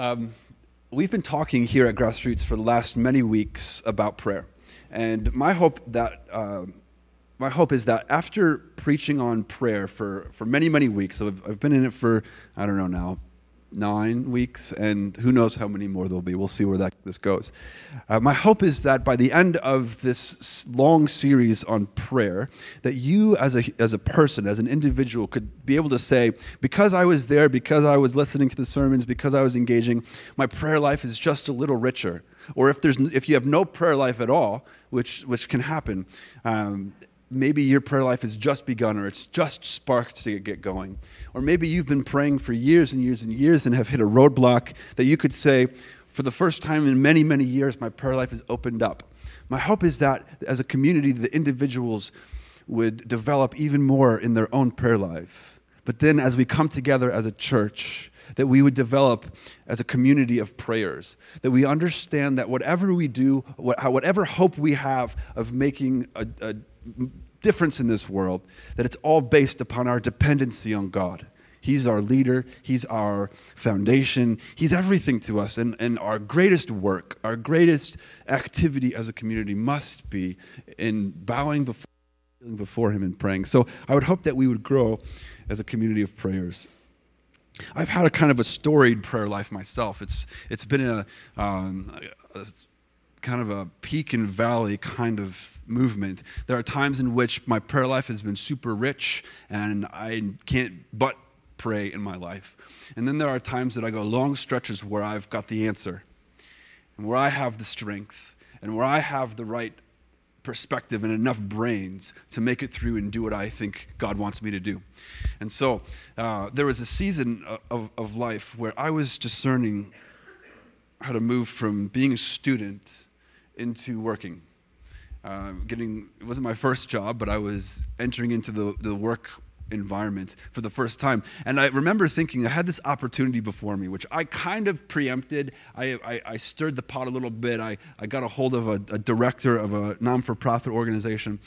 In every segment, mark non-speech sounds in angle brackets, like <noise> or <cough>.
Um, we've been talking here at Grassroots for the last many weeks about prayer. And my hope that. Uh, my hope is that after preaching on prayer for, for many, many weeks, I've, I've been in it for, I don't know now, nine weeks, and who knows how many more there'll be. We'll see where that this goes. Uh, my hope is that by the end of this long series on prayer, that you as a as a person, as an individual, could be able to say, because I was there, because I was listening to the sermons, because I was engaging, my prayer life is just a little richer. Or if there's if you have no prayer life at all, which which can happen. Um, maybe your prayer life has just begun or it's just sparked to get going. Or maybe you've been praying for years and years and years and have hit a roadblock that you could say, for the first time in many, many years, my prayer life has opened up. My hope is that as a community, the individuals would develop even more in their own prayer life. But then as we come together as a church, that we would develop as a community of prayers, that we understand that whatever we do, whatever hope we have of making a, a difference in this world, that it's all based upon our dependency on God. He's our leader, He's our foundation, He's everything to us. And, and our greatest work, our greatest activity as a community must be in bowing before, before Him and praying. So I would hope that we would grow as a community of prayers. I've had a kind of a storied prayer life myself. It's, it's been a, um, a kind of a peak and valley kind of movement. There are times in which my prayer life has been super rich and I can't but pray in my life. And then there are times that I go long stretches where I've got the answer and where I have the strength and where I have the right perspective and enough brains to make it through and do what I think God wants me to do. And so uh, there was a season of, of life where I was discerning how to move from being a student into working. Uh, getting it wasn't my first job, but I was entering into the, the work environment for the first time. And I remember thinking I had this opportunity before me, which I kind of preempted. I, I, I stirred the pot a little bit. I, I got a hold of a, a director of a non for profit organization.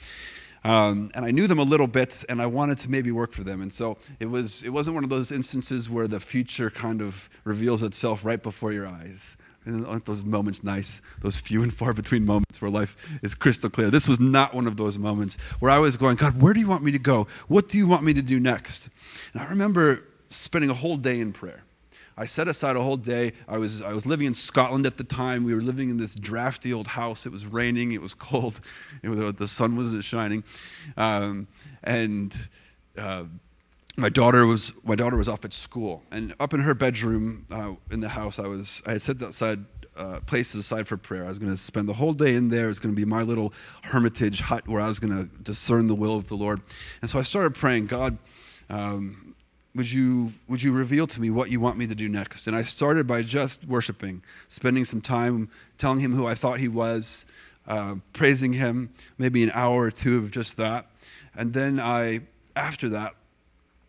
Um, and I knew them a little bit, and I wanted to maybe work for them. And so it was. It wasn't one of those instances where the future kind of reveals itself right before your eyes. Aren't those moments nice? Those few and far between moments where life is crystal clear. This was not one of those moments where I was going, God, where do you want me to go? What do you want me to do next? And I remember spending a whole day in prayer. I set aside a whole day. I was, I was living in Scotland at the time. We were living in this drafty old house. It was raining, it was <laughs> cold, it was, the sun wasn't shining. Um, and uh, my daughter was my daughter was off at school, and up in her bedroom uh, in the house, I was I had set aside uh, places aside for prayer. I was going to spend the whole day in there. It was going to be my little hermitage hut where I was going to discern the will of the Lord. And so I started praying, God, um, would you would you reveal to me what you want me to do next? And I started by just worshiping, spending some time telling Him who I thought He was, uh, praising Him, maybe an hour or two of just that, and then I after that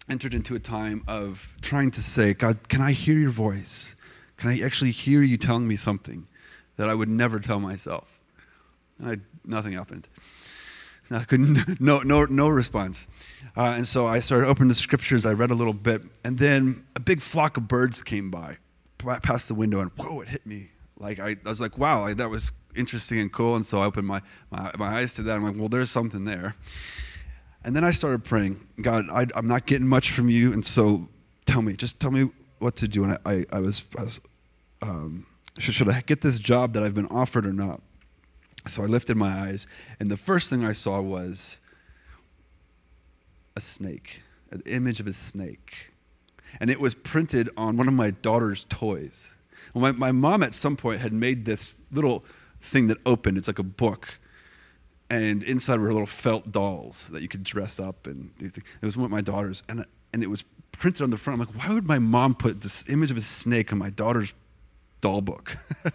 entered into a time of trying to say, God, can I hear your voice? Can I actually hear you telling me something that I would never tell myself? And I, nothing happened. I couldn't, <laughs> no, no, no response. Uh, and so I started opening the scriptures. I read a little bit. And then a big flock of birds came by, past the window, and whoa, it hit me. Like, I, I was like, wow, like, that was interesting and cool. And so I opened my, my, my eyes to that. I'm like, well, there's something there. And then I started praying, God, I, am not getting much from you, and so tell me, just tell me what to do. And I, I, I was, I was um, should, should I get this job that I've been offered or not? So I lifted my eyes, and the first thing I saw was a snake, an image of a snake. And it was printed on one of my daughter's toys. My, my mom at some point had made this little thing that opened, it's like a book and inside were little felt dolls that you could dress up and it was one of my daughters and, and it was printed on the front. I'm like why would my mom put this image of a snake on my daughter's doll book? <laughs>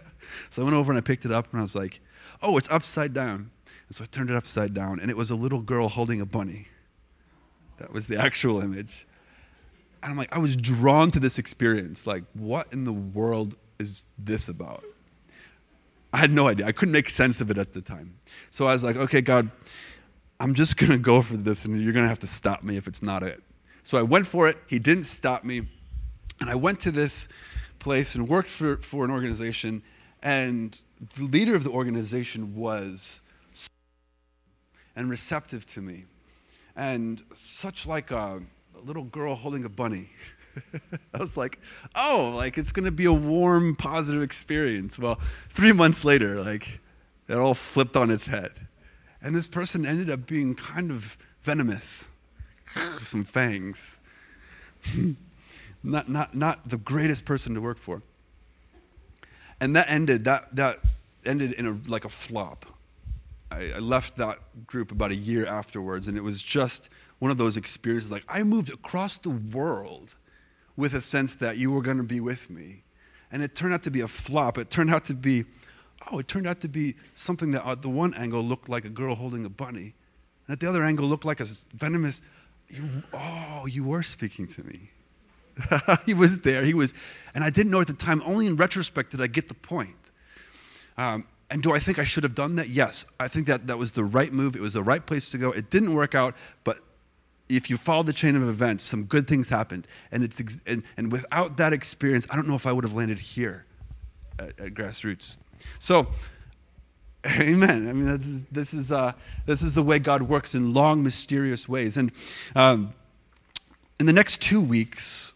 So i went over and i picked it up and i was like oh it's upside down. And so i turned it upside down and it was a little girl holding a bunny. That was the actual image. And i'm like i was drawn to this experience. Like what in the world is this about I had no idea. I couldn't make sense of it at the time. So I was like, okay, God, I'm just going to go for this, and you're going to have to stop me if it's not it. So I went for it. He didn't stop me. And I went to this place and worked for, for an organization, and the leader of the organization was and receptive to me, and such like a, a little girl holding a bunny. <laughs> I was like, oh, like it's going to be a warm, positive experience. Well, three months later, like it all flipped on its head. And this person ended up being kind of venomous, some fangs. <laughs> not, not, not the greatest person to work for. And that ended, that, that ended in a, like a flop. I, I left that group about a year afterwards, and it was just one of those experiences like I moved across the world with a sense that you were going to be with me. And it turned out to be a flop. It turned out to be, oh, it turned out to be something that at the one angle looked like a girl holding a bunny. And at the other angle looked like a venomous, you, oh, you were speaking to me. <laughs> he was there. He was, and I didn't know at the time. Only in retrospect did I get the point. Um, and do I think I should have done that? Yes. I think that that was the right move. It was the right place to go. It didn't work out, but if you follow the chain of events, some good things happened. And, it's, and, and without that experience, I don't know if I would have landed here at, at Grassroots. So, <laughs> amen. I mean, this is, this, is, uh, this is the way God works in long, mysterious ways. And um, in the next two weeks,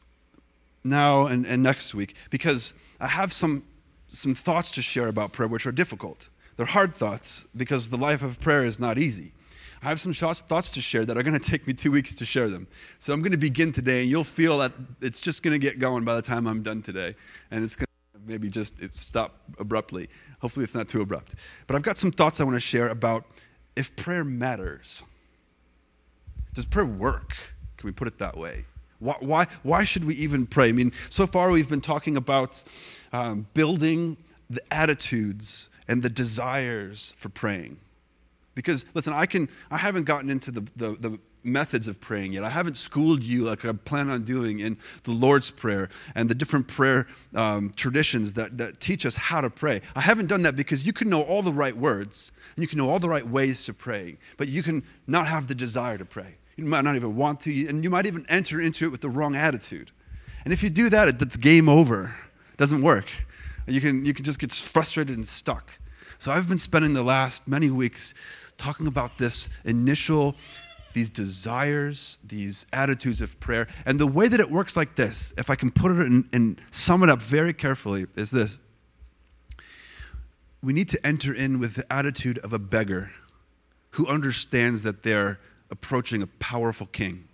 now and, and next week, because I have some, some thoughts to share about prayer which are difficult. They're hard thoughts because the life of prayer is not easy. I have some thoughts to share that are going to take me two weeks to share them. So I'm going to begin today, and you'll feel that it's just going to get going by the time I'm done today. And it's going to maybe just stop abruptly. Hopefully, it's not too abrupt. But I've got some thoughts I want to share about if prayer matters. Does prayer work? Can we put it that way? Why, why, why should we even pray? I mean, so far we've been talking about um, building the attitudes and the desires for praying. Because, listen, I, can, I haven't gotten into the, the, the methods of praying yet. I haven't schooled you like I plan on doing in the Lord's Prayer and the different prayer um, traditions that, that teach us how to pray. I haven't done that because you can know all the right words and you can know all the right ways to pray, but you can not have the desire to pray. You might not even want to, and you might even enter into it with the wrong attitude. And if you do that, it's game over. It doesn't work. You can, you can just get frustrated and stuck. So I've been spending the last many weeks talking about this initial, these desires, these attitudes of prayer. And the way that it works like this, if I can put it in, and sum it up very carefully, is this. We need to enter in with the attitude of a beggar who understands that they're approaching a powerful king.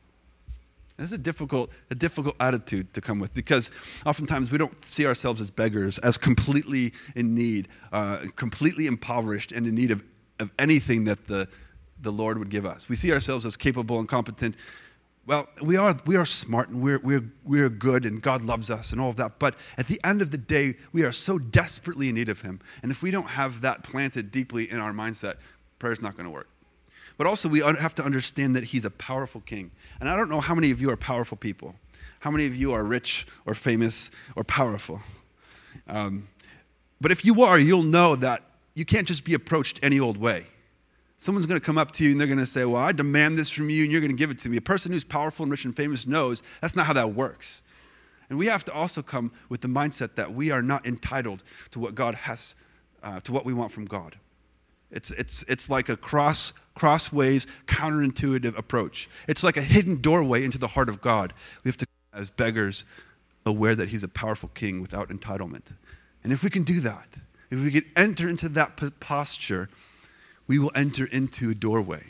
That's a difficult, a difficult attitude to come with because oftentimes we don't see ourselves as beggars, as completely in need, uh, completely impoverished, and in need of of anything that the, the Lord would give us. We see ourselves as capable and competent. Well, we are, we are smart and we're, we're, we're good and God loves us and all of that. But at the end of the day, we are so desperately in need of Him. And if we don't have that planted deeply in our mindset, prayer is not going to work. But also, we have to understand that He's a powerful King. And I don't know how many of you are powerful people. How many of you are rich or famous or powerful? Um, but if you are, you'll know that you can't just be approached any old way. Someone's going to come up to you and they're going to say, Well, I demand this from you and you're going to give it to me. A person who's powerful and rich and famous knows that's not how that works. And we have to also come with the mindset that we are not entitled to what God has, uh, to what we want from God. It's, it's, it's like a cross, crossways, counterintuitive approach. It's like a hidden doorway into the heart of God. We have to, as beggars, aware that He's a powerful king without entitlement. And if we can do that, if we can enter into that posture, we will enter into a doorway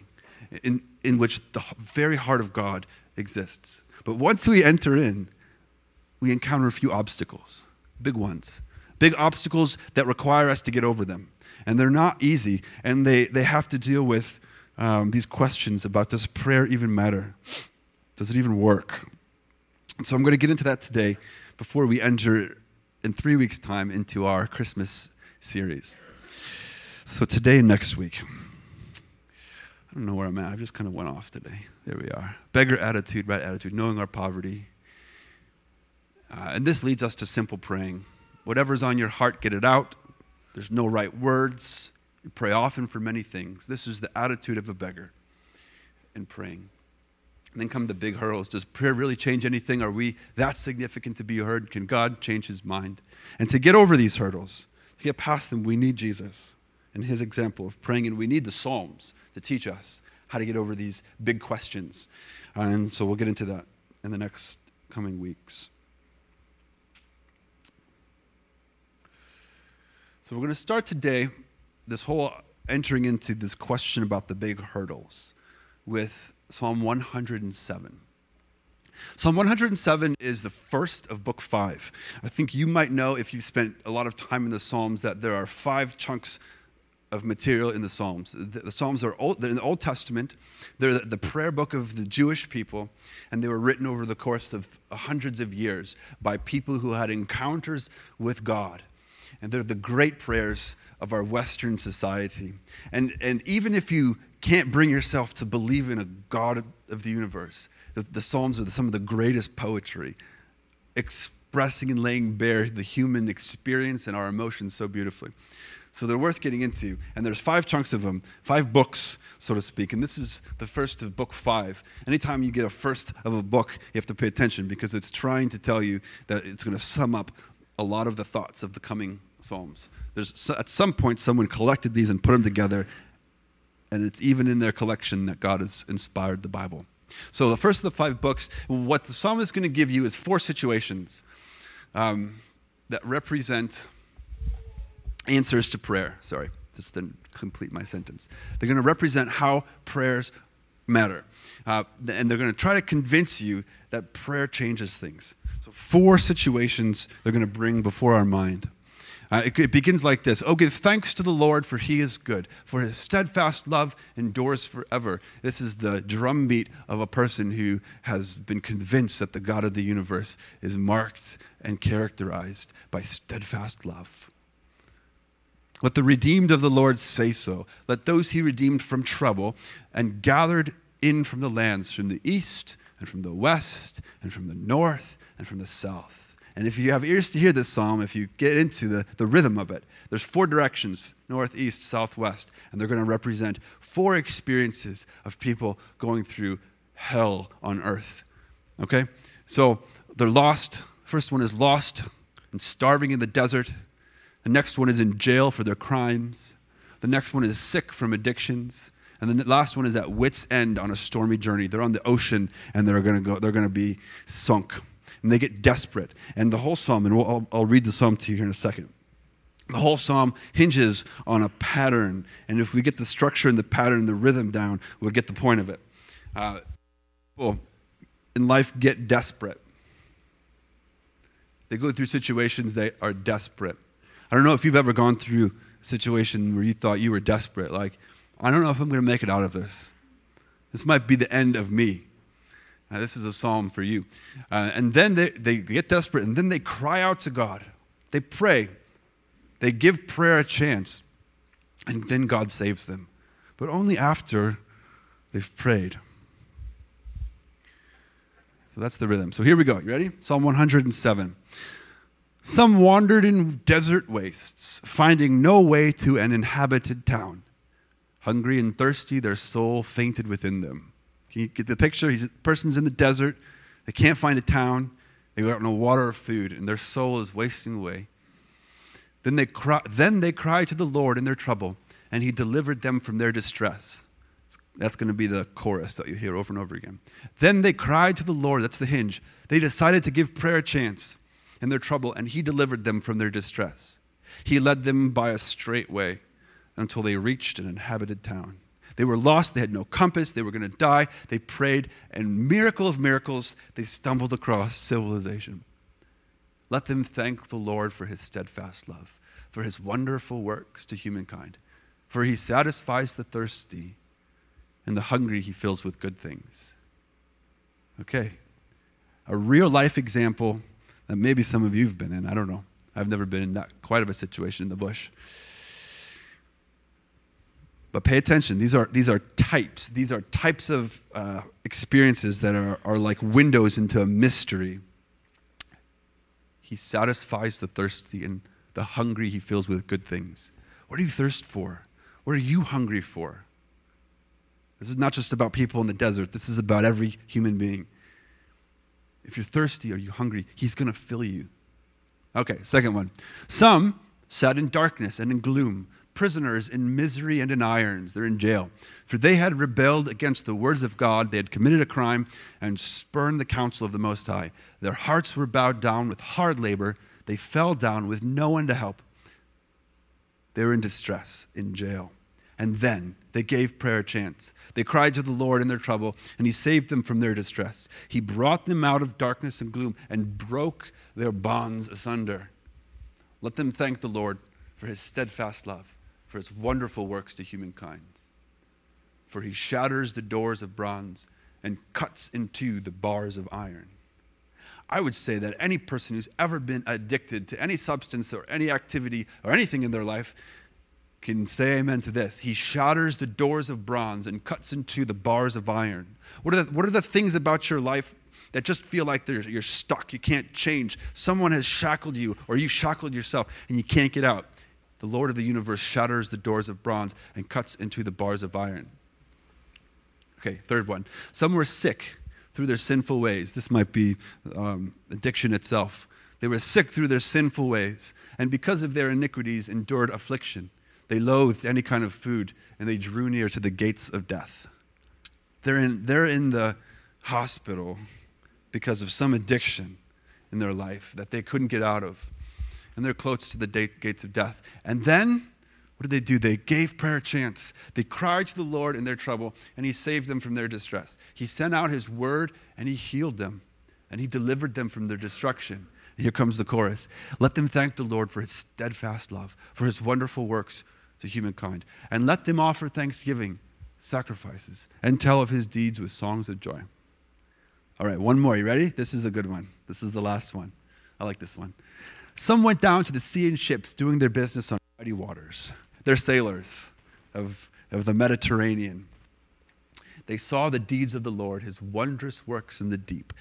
in, in which the very heart of God exists. But once we enter in, we encounter a few obstacles, big ones, big obstacles that require us to get over them. And they're not easy, and they, they have to deal with um, these questions about does prayer even matter? Does it even work? And so I'm going to get into that today before we enter in three weeks' time into our Christmas series. So today and next week, I don't know where I'm at. I just kind of went off today. There we are. Beggar attitude, right attitude, knowing our poverty. Uh, and this leads us to simple praying. Whatever's on your heart, get it out. There's no right words. You pray often for many things. This is the attitude of a beggar in praying. And then come the big hurdles. Does prayer really change anything? Are we that significant to be heard? Can God change his mind? And to get over these hurdles, to get past them, we need Jesus and his example of praying, and we need the Psalms to teach us how to get over these big questions. And so we'll get into that in the next coming weeks. So we're going to start today this whole entering into this question about the big hurdles with Psalm 107. Psalm 107 is the first of book five. I think you might know if you've spent a lot of time in the Psalms that there are five chunks of material in the Psalms. The, the Psalms are old, in the Old Testament. They're the, the, prayer book of the Jewish people, and they were written over the course of hundreds of years by people who had encounters with God. And they're the great prayers of our Western society. And, and even if you can't bring yourself to believe in a God of the universe, the, the Psalms are some of the greatest poetry, expressing and laying bare the human experience and our emotions so beautifully. So they're worth getting into. And there's five chunks of them, five books, so to speak. And this is the first of book five. Anytime you get a first of a book, you have to pay attention because it's trying to tell you that it's going to sum up a lot of the thoughts of the coming Psalms. There's, at some point, someone collected these and put them together, and it's even in their collection that God has inspired the Bible. So, the first of the five books, what the psalm is going to give you is four situations um, that represent answers to prayer. Sorry, just didn't complete my sentence. They're going to represent how prayers matter. Uh, and they're going to try to convince you that prayer changes things. So, four situations they're going to bring before our mind. Uh, it, it, begins like this Oh, give thanks to the Lord, for he is good, for his steadfast love endures forever. This is the drumbeat of a person who has been convinced that the God of the universe is marked and characterized by steadfast love. Let the redeemed of the Lord say so. Let those he redeemed from trouble and gathered in from the lands, from the east and from the west and from the north and from the south and if you have ears to hear this psalm, if you get into the, the rhythm of it, there's four directions north, east, south, west. And they're going to represent four experiences of people going through hell on earth. Okay? So they're lost. First one is lost and starving in the desert. The next one is in jail for their crimes. The next one is sick from addictions. And the last one is at wits' end on a stormy journey. They're on the ocean and they're going to go. They're going to be sunk and they get desperate. And the whole psalm, and we'll, I'll, I'll read the psalm to you here in a second. The whole psalm hinges on a pattern. And if we get the structure and the pattern and the rhythm down, we'll get the point of it. Uh, people in life get desperate. They go through situations that are desperate. I don't know if you've ever gone through a situation where you thought you were desperate. Like, I don't know if I'm going to make it out of this. This might be the end of me. Now, this is a psalm for you. Uh, and then they, they get desperate, and then they cry out to God. They pray. They give prayer a chance, and then God saves them. But only after they've prayed. So that's the rhythm. So here we go. You ready? Psalm 107. Some wandered in desert wastes, finding no way to an inhabited town. Hungry and thirsty, their soul fainted within them. Can you get the picture? He's, a person's in the desert. They can't find a town. They got no water or food, and their soul is wasting away. Then they, cry, then they cry to the Lord in their trouble, and He delivered them from their distress. That's going to be the chorus that you hear over and over again. Then they cried to the Lord. That's the hinge. They decided to give prayer a chance in their trouble, and He delivered them from their distress. He led them by a straight way until they reached an inhabited town. They were lost. They had no compass. They were going to die. They prayed, and miracle of miracles, they stumbled across civilization. Let them thank the Lord for his steadfast love, for his wonderful works to humankind. For he satisfies the thirsty, and the hungry he fills with good things. Okay. A real life example that maybe some of you have been in. I don't know. I've never been in that quite of a situation in the bush. But pay attention. These are, these are types. These are types of uh, experiences that are, are like windows into a mystery. He satisfies the thirsty, and the hungry he fills with good things. What do you thirst for? What are you hungry for? This is not just about people in the desert, this is about every human being. If you're thirsty or you're hungry, He's going to fill you. Okay, second one. Some sat in darkness and in gloom, prisoners in misery and in irons. They're in jail. For they had rebelled against the words of God, they had committed a crime and spurned the counsel of the Most High. Their hearts were bowed down with hard labor, they fell down with no one to help. They were in distress, in jail. And then they gave prayer a chance. They cried to the Lord in their trouble, and He saved them from their distress. He brought them out of darkness and gloom and broke their bonds asunder. Let them thank the Lord for His steadfast love, for His wonderful works to humankind. For He shatters the doors of bronze and cuts into the bars of iron. I would say that any person who's ever been addicted to any substance or any activity or anything in their life can say amen to this. He shatters the doors of bronze and cuts into the bars of iron. What are the, what are the things about your life that just feel like you're stuck? You can't change. Someone has shackled you, or you've shackled yourself, and you can't get out. The Lord of the universe shatters the doors of bronze and cuts into the bars of iron. Okay, third one. Some were sick through their sinful ways. This might be um, addiction itself. They were sick through their sinful ways, and because of their iniquities, endured affliction. They loathed any kind of food, and they drew near to the gates of death. They're in, they're in the hospital because of some addiction in their life that they couldn't get out of. And they're close to the gates of death. And then, what did they do? They gave prayer a chance. They cried to the Lord in their trouble, and He saved them from their distress. He sent out His word, and He healed them, and He delivered them from their destruction. Here comes the chorus. Let them thank the Lord for His steadfast love, for His wonderful works to humankind. And let them offer thanksgiving, sacrifices, and tell of his deeds with songs of joy. All right, one more. You ready? This is a good one. This is the last one. I like this one. Some went down to the sea in ships doing their business on muddy waters. They're sailors of, of the Mediterranean. They saw the deeds of the Lord, his wondrous works in the deep.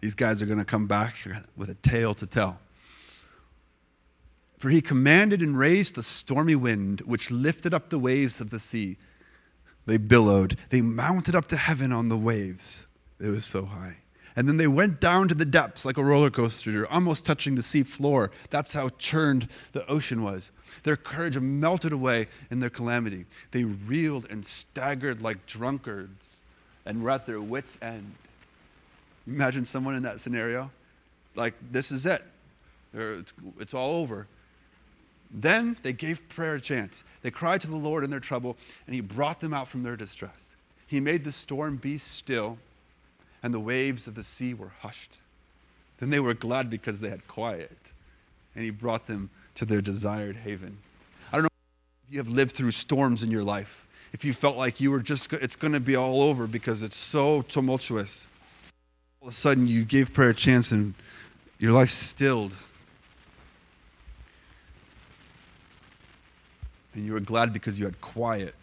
These guys are going to come back with a tale to tell. For he commanded and raised the stormy wind, which lifted up the waves of the sea. They billowed. They mounted up to heaven on the waves. It was so high. And then they went down to the depths like a roller coaster, almost touching the sea floor. That's how churned the ocean was. Their courage melted away in their calamity. They reeled and staggered like drunkards and were at their wits' end. Imagine someone in that scenario. Like, this is it. It's, all over. Then they gave prayer a chance. They cried to the Lord in their trouble, and He brought them out from their distress. He made the storm be still, and the waves of the sea were hushed. Then they were glad because they had quiet, and He brought them to their desired haven. I don't know if you have lived through storms in your life, if you felt like you were just, it's going to be all over because it's so tumultuous. All of a sudden, you gave prayer a chance, and your life stilled and you were glad because you had quiet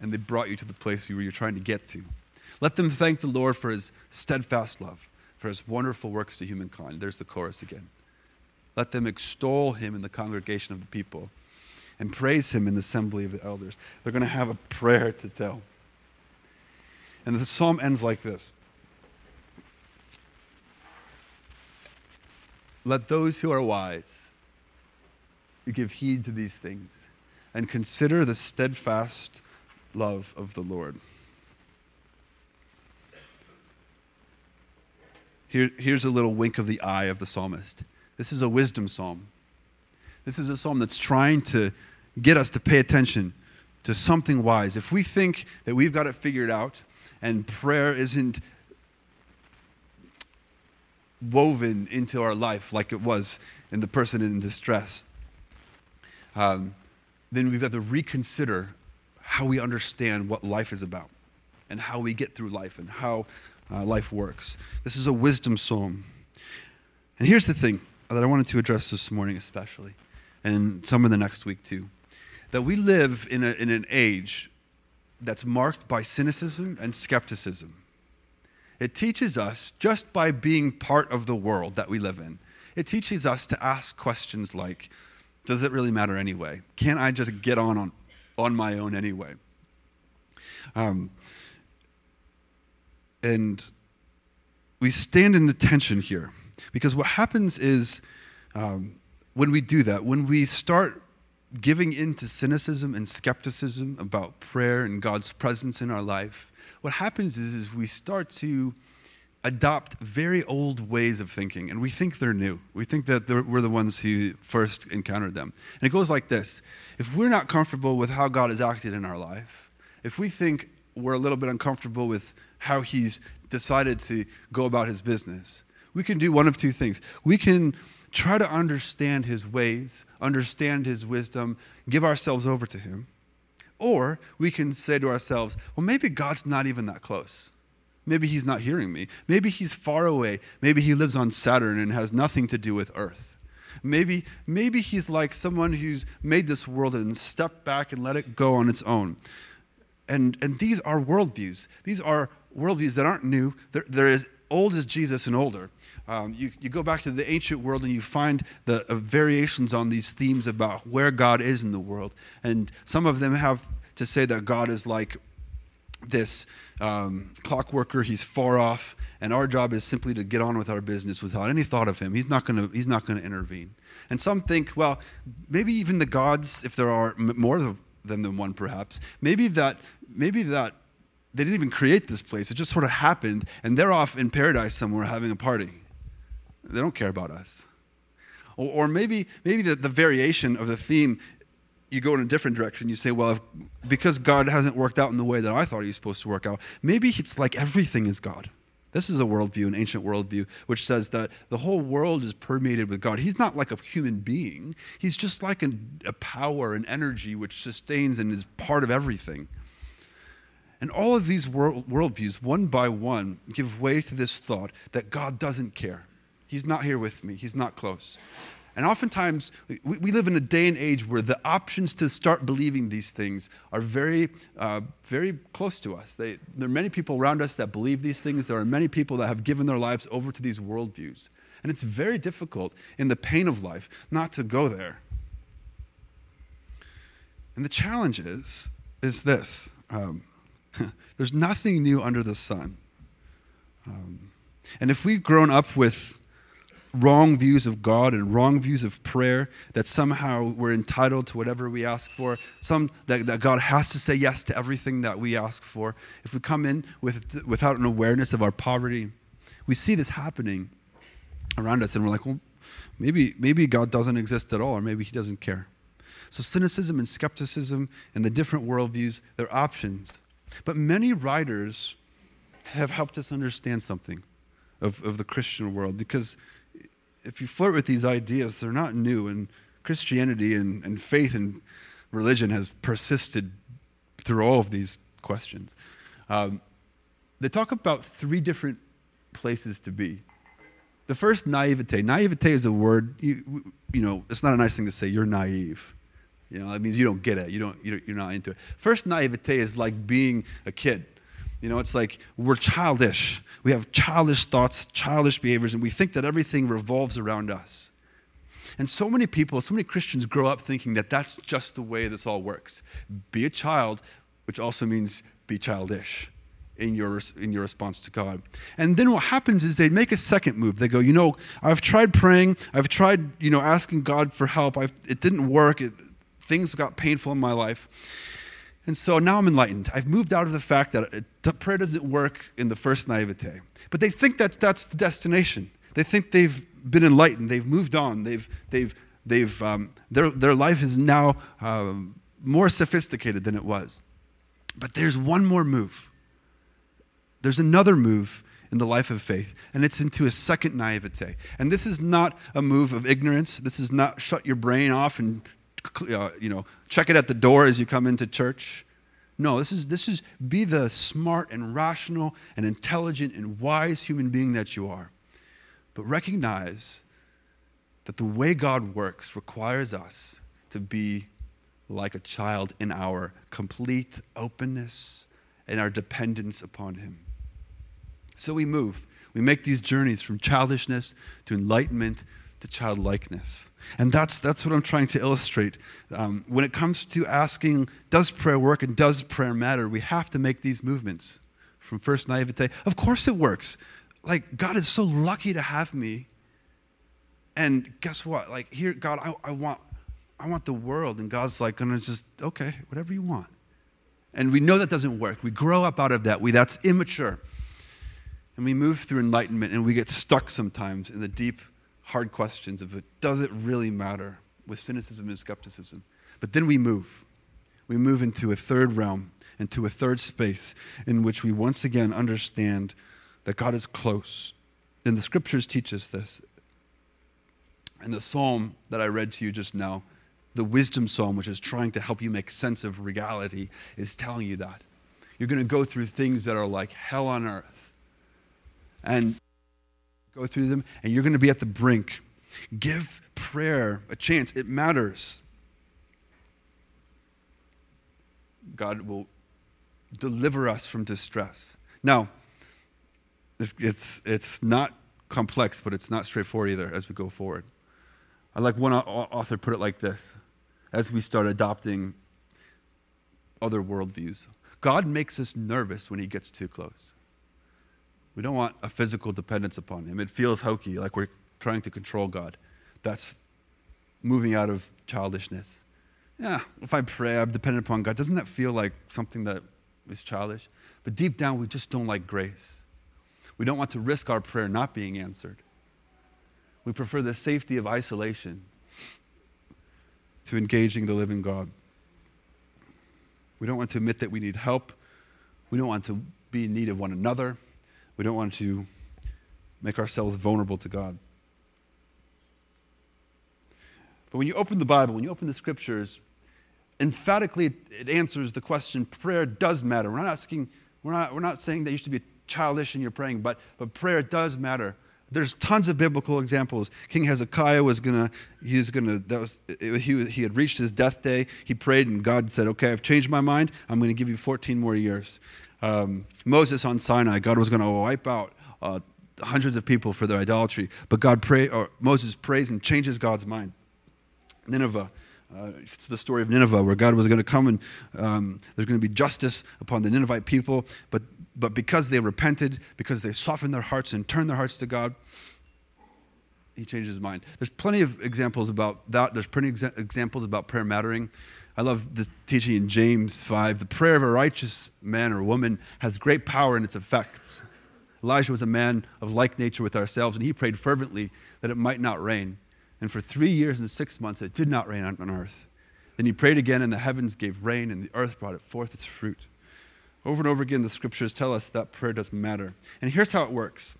and they brought you to the place where you're trying to get to. Let them thank the Lord for his steadfast love, for his wonderful works to humankind. There's the chorus again. Let them extol him in the congregation of the people and praise him in the assembly of the elders. They're going to have a prayer to tell. And the psalm ends like this Let those who are wise give heed to these things and consider the steadfast love of the Lord. Here, here's a little wink of the eye of the psalmist. This is a wisdom psalm. This is a psalm that's trying to get us to pay attention to something wise. If we think that we've got it figured out and prayer isn't woven into our life like it was in the person in distress, um, then we've got to reconsider how we understand what life is about and how we get through life and how uh, life works. This is a wisdom psalm. And here's the thing that I wanted to address this morning, especially, and some of the next week too that we live in, a, in an age that's marked by cynicism and skepticism. It teaches us, just by being part of the world that we live in, it teaches us to ask questions like, does it really matter anyway? Can't I just get on on, on my own anyway? Um, and we stand in attention here because what happens is um, when we do that, when we start giving in to cynicism and skepticism about prayer and God's presence in our life, what happens is, is we start to adopt very old ways of thinking, and we think they're new. We think that we're the ones who first encountered them. And it goes like this If we're not comfortable with how God has acted in our life, if we think we're a little bit uncomfortable with how He's decided to go about His business, we can do one of two things. We can try to understand His ways, understand His wisdom, give ourselves over to Him. Or we can say to ourselves, well, maybe God's not even that close. Maybe he's not hearing me. Maybe he's far away. Maybe he lives on Saturn and has nothing to do with Earth. Maybe, maybe he's like someone who's made this world and stepped back and let it go on its own. And, and these are worldviews. These are worldviews that aren't new. They're, they're as old as Jesus and older. Um, you, you go back to the ancient world and you find the uh, variations on these themes about where God is in the world. And some of them have to say that God is like this um, clockworker. He's far off, and our job is simply to get on with our business without any thought of him. He's not going to. Intervene. And some think, well, maybe even the gods, if there are more than than one, perhaps, maybe that maybe that they didn't even create this place. It just sort of happened, and they're off in paradise somewhere having a party. They don't care about us. Or, or maybe maybe the, the variation of the theme you go in a different direction. You say, well, if, because God hasn't worked out in the way that I thought he was supposed to work out, maybe it's like everything is God. This is a worldview, an ancient worldview, which says that the whole world is permeated with God. He's not like a human being, he's just like an, a power, an energy which sustains and is part of everything. And all of these world, worldviews, one by one, give way to this thought that God doesn't care. He's not here with me, He's not close. And oftentimes, we, we, live in a day and age where the options to start believing these things are very, uh, very close to us. They, there are many people around us that believe these things. There are many people that have given their lives over to these worldviews. And it's very difficult in the pain of life not to go there. And the challenge is, is this um, <laughs> there's nothing new under the sun. Um, and if we've grown up with wrong views of God and wrong views of prayer, that somehow we're entitled to whatever we ask for, some that, that God has to say yes to everything that we ask for. If we come in with, without an awareness of our poverty, we see this happening around us and we're like, well, maybe, maybe God doesn't exist at all, or maybe he doesn't care. So cynicism and skepticism and the different worldviews, they're options. But many writers have helped us understand something of, of the Christian world because if you flirt with these ideas, they're not new. And Christianity and, and faith and religion has persisted through all of these questions. Um, they talk about three different places to be. The first, naivete. Naivete is a word, you, you know, it's not a nice thing to say, you're naive. You know, that means you don't get it. You don't, you're not into it. First, naivete is like being a kid. You know, it's like we're childish. We have childish thoughts, childish behaviors, and we think that everything revolves around us. And so many people, so many Christians grow up thinking that that's just the way this all works. Be a child, which also means be childish in your, in your response to God. And then what happens is they make a second move. They go, you know, I've tried praying, I've tried, you know, asking God for help. I've, it didn't work. It, things got painful in my life. And so now I'm enlightened. I've moved out of the fact that it, prayer doesn't work in the first naivete. But they think that that's the destination. They think they've been enlightened. They've moved on. They've, they've, they've, um, their, their life is now um, more sophisticated than it was. But there's one more move. There's another move in the life of faith, and it's into a second naivete. And this is not a move of ignorance. This is not shut your brain off and uh, you know, check it at the door as you come into church. No, this is, this is be the smart and rational and intelligent and wise human being that you are. But recognize that the way God works requires us to be like a child in our complete openness and our dependence upon Him. So we move. We make these journeys from childishness to enlightenment to childlikeness. And that's, that's what I'm trying to illustrate. Um, when it comes to asking, does prayer work and does prayer matter, we have to make these movements from first naivete. Of course it works. Like, God is so lucky to have me. And guess what? Like, here, God, I, I want I want the world. And God's like, gonna just, okay, whatever you want. And we know that doesn't work. We grow up out of that. We that's immature. And we move through enlightenment and we get stuck sometimes in the deep, hard questions of does it really matter with cynicism and skepticism. But then we move. We move into a third realm, into a third space in which we once again understand that God is close. And the scriptures teach us this. And the psalm that I read to you just now, the wisdom psalm, which is trying to help you make sense of reality, is telling you that. You're going to go through things that are like hell on earth and go through them, and you're going to be at the brink. Give prayer a chance, it matters. God will deliver us from distress. Now, it's, it's not complex, but it's not straightforward either as we go forward. I like one author put it like this as we start adopting other worldviews God makes us nervous when he gets too close. We don't want a physical dependence upon Him. It feels hokey, like we're trying to control God. That's moving out of childishness. Yeah, if I pray, I'm dependent upon God. Doesn't that feel like something that is childish? But deep down, we just don't like grace. We don't want to risk our prayer not being answered. We prefer the safety of isolation to engaging the living God. We don't want to admit that we need help. We don't want to be in need of one another. We don't want to make ourselves vulnerable to God. But when you open the Bible, when you open the scriptures, emphatically it, answers the question prayer does matter. We're not asking, we're not, we're not saying that you should be childish in your praying, but, but prayer does matter. There's tons of biblical examples. King Hezekiah was gonna, he was gonna, that was, it, he, he had reached his death day. He prayed, and God said, "Okay, I've changed my mind. I'm going to give you 14 more years." Um, Moses on Sinai, God was going to wipe out uh, hundreds of people for their idolatry, but God pray, or Moses prays and changes God's mind. Nineveh, uh, it's the story of Nineveh, where God was going to come and um, there's going to be justice upon the Ninevite people, but but because they repented, because they softened their hearts and turned their hearts to God, he changed his mind. There's plenty of examples about that. There's plenty exa- examples about prayer mattering. I love the teaching in James 5. The prayer of a righteous man or woman has great power in its effects. Elijah was a man of like nature with ourselves, and he prayed fervently that it might not rain. And for three years and six months, it did not rain on earth. Then he prayed again, and the heavens gave rain, and the earth brought forth its fruit. Over and over again, the scriptures tell us that prayer doesn't matter. And here's how it works.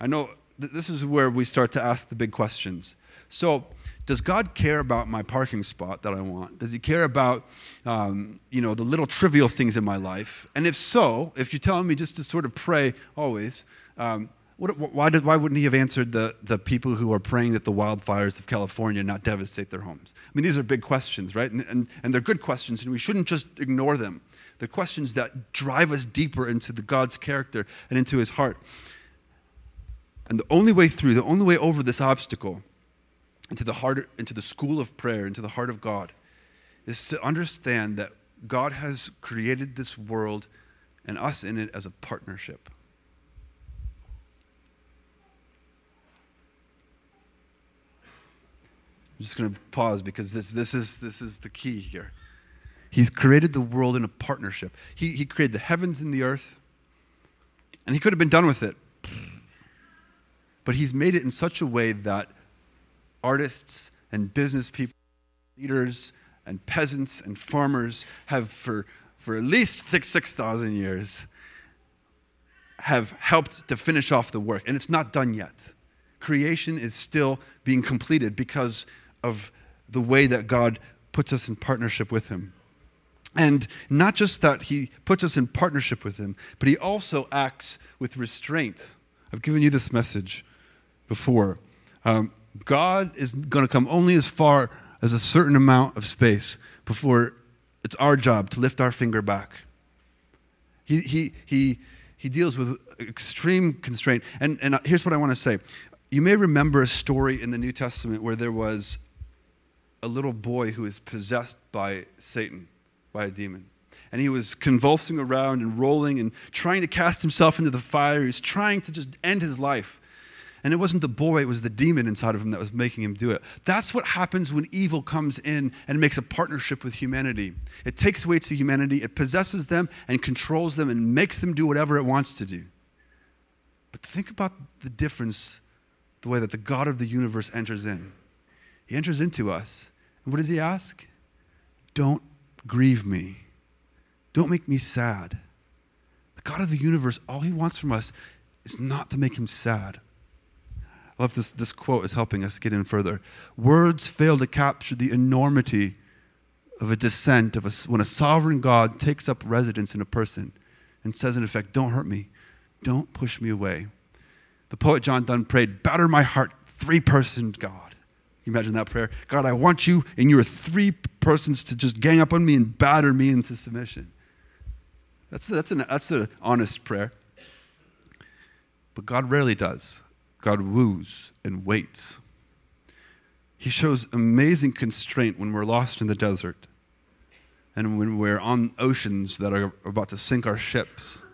I know this is where we start to ask the big questions. So, does God care about my parking spot that I want? Does He care about, um, you know, the little trivial things in my life? And if so, if you're telling me just to sort of pray always, um, what, why, did, why wouldn't He have answered the, the people who are praying that the wildfires of California not devastate their homes? I mean, these are big questions, right? And, and, and they're good questions, and we shouldn't just ignore them. They're questions that drive us deeper into the God's character and into His heart. And the only way through, the only way over this obstacle into the heart, into the school of prayer, into the heart of God, is to understand that God has created this world and us in it as a partnership. I'm just going to pause because this, this, is, this is the key here. He's created the world in a partnership. He, he created the heavens and the earth, and he could have been done with it. But he's made it in such a way that artists and business people, leaders and peasants and farmers have for, for at least 6,000 years have helped to finish off the work. And it's not done yet. Creation is still being completed because of the way that God puts us in partnership with Him. And not just that He puts us in partnership with Him, but He also acts with restraint. I've given you this message before. Um, God is going to come only as far as a certain amount of space before it's our job to lift our finger back. He, he, he, he deals with extreme constraint. And, and uh, here's what I want to say. You may remember a story in the New Testament where there was a little boy who was possessed by Satan, by a demon. and he was convulsing around and rolling and trying to cast himself into the fire. He was trying to just end his life. And it wasn't the boy, it was the demon inside of him that was making him do it. That's what happens when evil comes in and makes a partnership with humanity. It takes away to humanity, it possesses them and controls them and makes them do whatever it wants to do. But think about the difference, the way that the God of the universe enters in. He enters into us. And what does he ask? Don't grieve me. Don't make me sad. The God of the universe, all he wants from us is not to make him sad. I love this, this quote is helping us get in further. Words fail to capture the enormity of a descent of a, when a sovereign God takes up residence in a person and says, in effect, Don't hurt me, don't push me away. The poet John Donne prayed, Batter my heart, three personed God. You imagine that prayer? God, I want you and your three persons to just gang up on me and batter me into submission. That's, that's, an, that's an honest prayer. But God rarely does. God woos and waits. He shows amazing constraint when we're lost in the desert and when we're on oceans that are about to sink our ships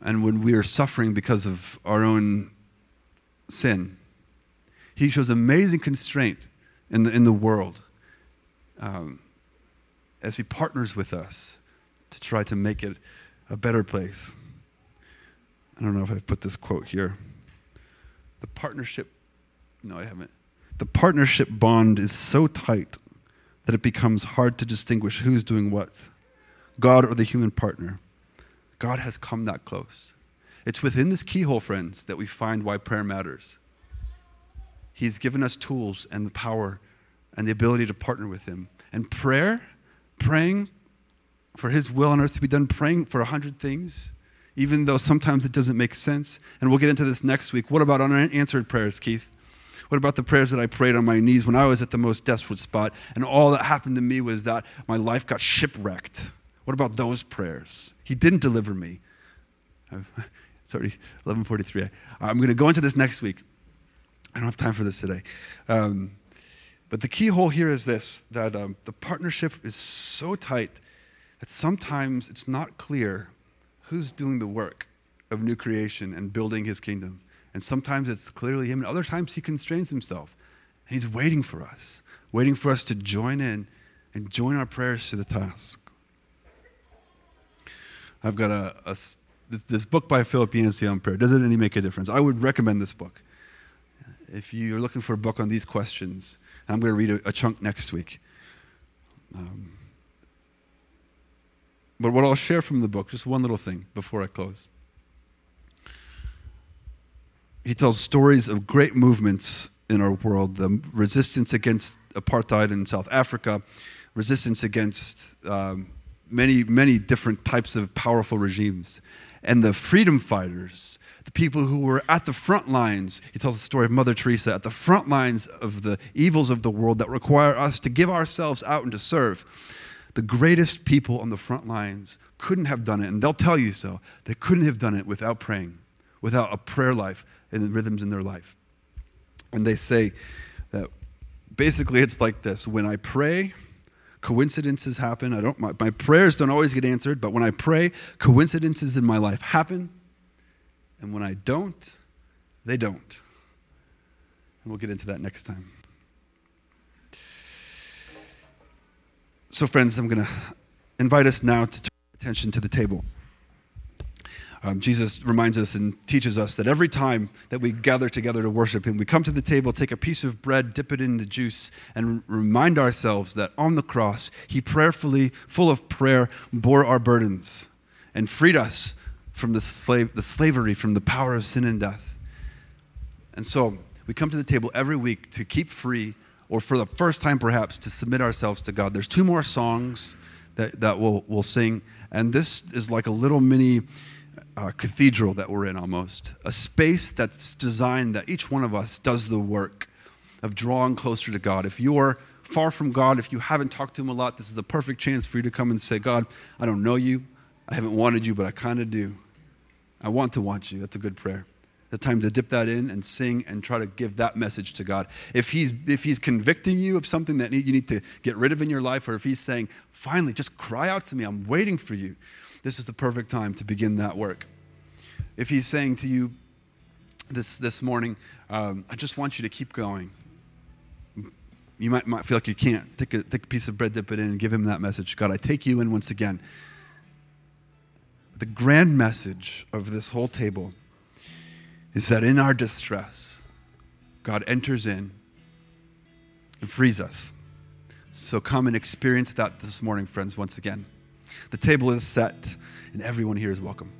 and when we are suffering because of our own sin. He shows amazing constraint in the, in the world um, as He partners with us to try to make it a better place. I don't know if I've put this quote here. The partnership, no, I haven't. The partnership bond is so tight that it becomes hard to distinguish who's doing what God or the human partner. God has come that close. It's within this keyhole, friends, that we find why prayer matters. He's given us tools and the power and the ability to partner with Him. And prayer, praying for His will on earth to be done, praying for a hundred things, even though sometimes it doesn't make sense. And we'll get into this next week. What about unanswered prayers, Keith? What about the prayers that I prayed on my knees when I was at the most desperate spot and all that happened to me was that my life got shipwrecked? What about those prayers? He didn't deliver me. <laughs> Already 11:43. I'm going to go into this next week. I don't have time for this today. Um, but the keyhole here is this: that um, the partnership is so tight that sometimes it's not clear who's doing the work of new creation and building His kingdom. And sometimes it's clearly Him, and other times He constrains Himself, and He's waiting for us, waiting for us to join in and join our prayers to the task. I've got a, a this, this, book by Philip Yancey on prayer. Does it any make a difference? I would recommend this book. If you're looking for a book on these questions, I'm going to read a, a chunk next week. Um, but what I'll share from the book, just one little thing before I close. He tells stories of great movements in our world the resistance against apartheid in South Africa, resistance against um, many, many different types of powerful regimes. And the freedom fighters, the people who were at the front lines, he tells the story of Mother Teresa, at the front lines of the evils of the world that require us to give ourselves out and to serve. The greatest people on the front lines couldn't have done it, and they'll tell you so. They couldn't have done it without praying, without a prayer life and the rhythms in their life. And they say that basically it's like this when I pray, coincidences happen. I don't, my, my, prayers don't always get answered, but when I pray, coincidences in my life happen. And when I don't, they don't. And we'll get into that next time. So, friends, I'm going to invite us now to turn attention to the table. Um, Jesus reminds us and teaches us that every time that we gather together to worship Him, we come to the table, take a piece of bread, dip it in the juice, and remind ourselves that on the cross, He prayerfully, full of prayer, bore our burdens and freed us from the, slave, the slavery, from the power of sin and death. And so we come to the table every week to keep free, or for the first time perhaps, to submit ourselves to God. There's two more songs that, that we'll, we'll sing, and this is like a little mini uh, cathedral that we're in almost, a space that's designed that each one of us does the work of drawing closer to God. If you're far from God, if you haven't talked to Him a lot, this is the perfect chance for you to come and say, God, I don't know you. I haven't wanted you, but I kind of do. I want to want you. That's a good prayer. The time to dip that in and sing and try to give that message to God. If he's, if he's convicting you of something that you need to get rid of in your life, or if he's saying, finally, just cry out to me, I'm waiting for you, this is the perfect time to begin that work. If he's saying to you this, this morning, um, I just want you to keep going. You might, might feel like you can't. Take a, take a piece of bread, dip it in, and give him that message. God, I take you in once again. The grand message of this whole table is that in our distress, God enters in and frees us. So come and experience that this morning, friends, once again. The table is set, and everyone here is welcome.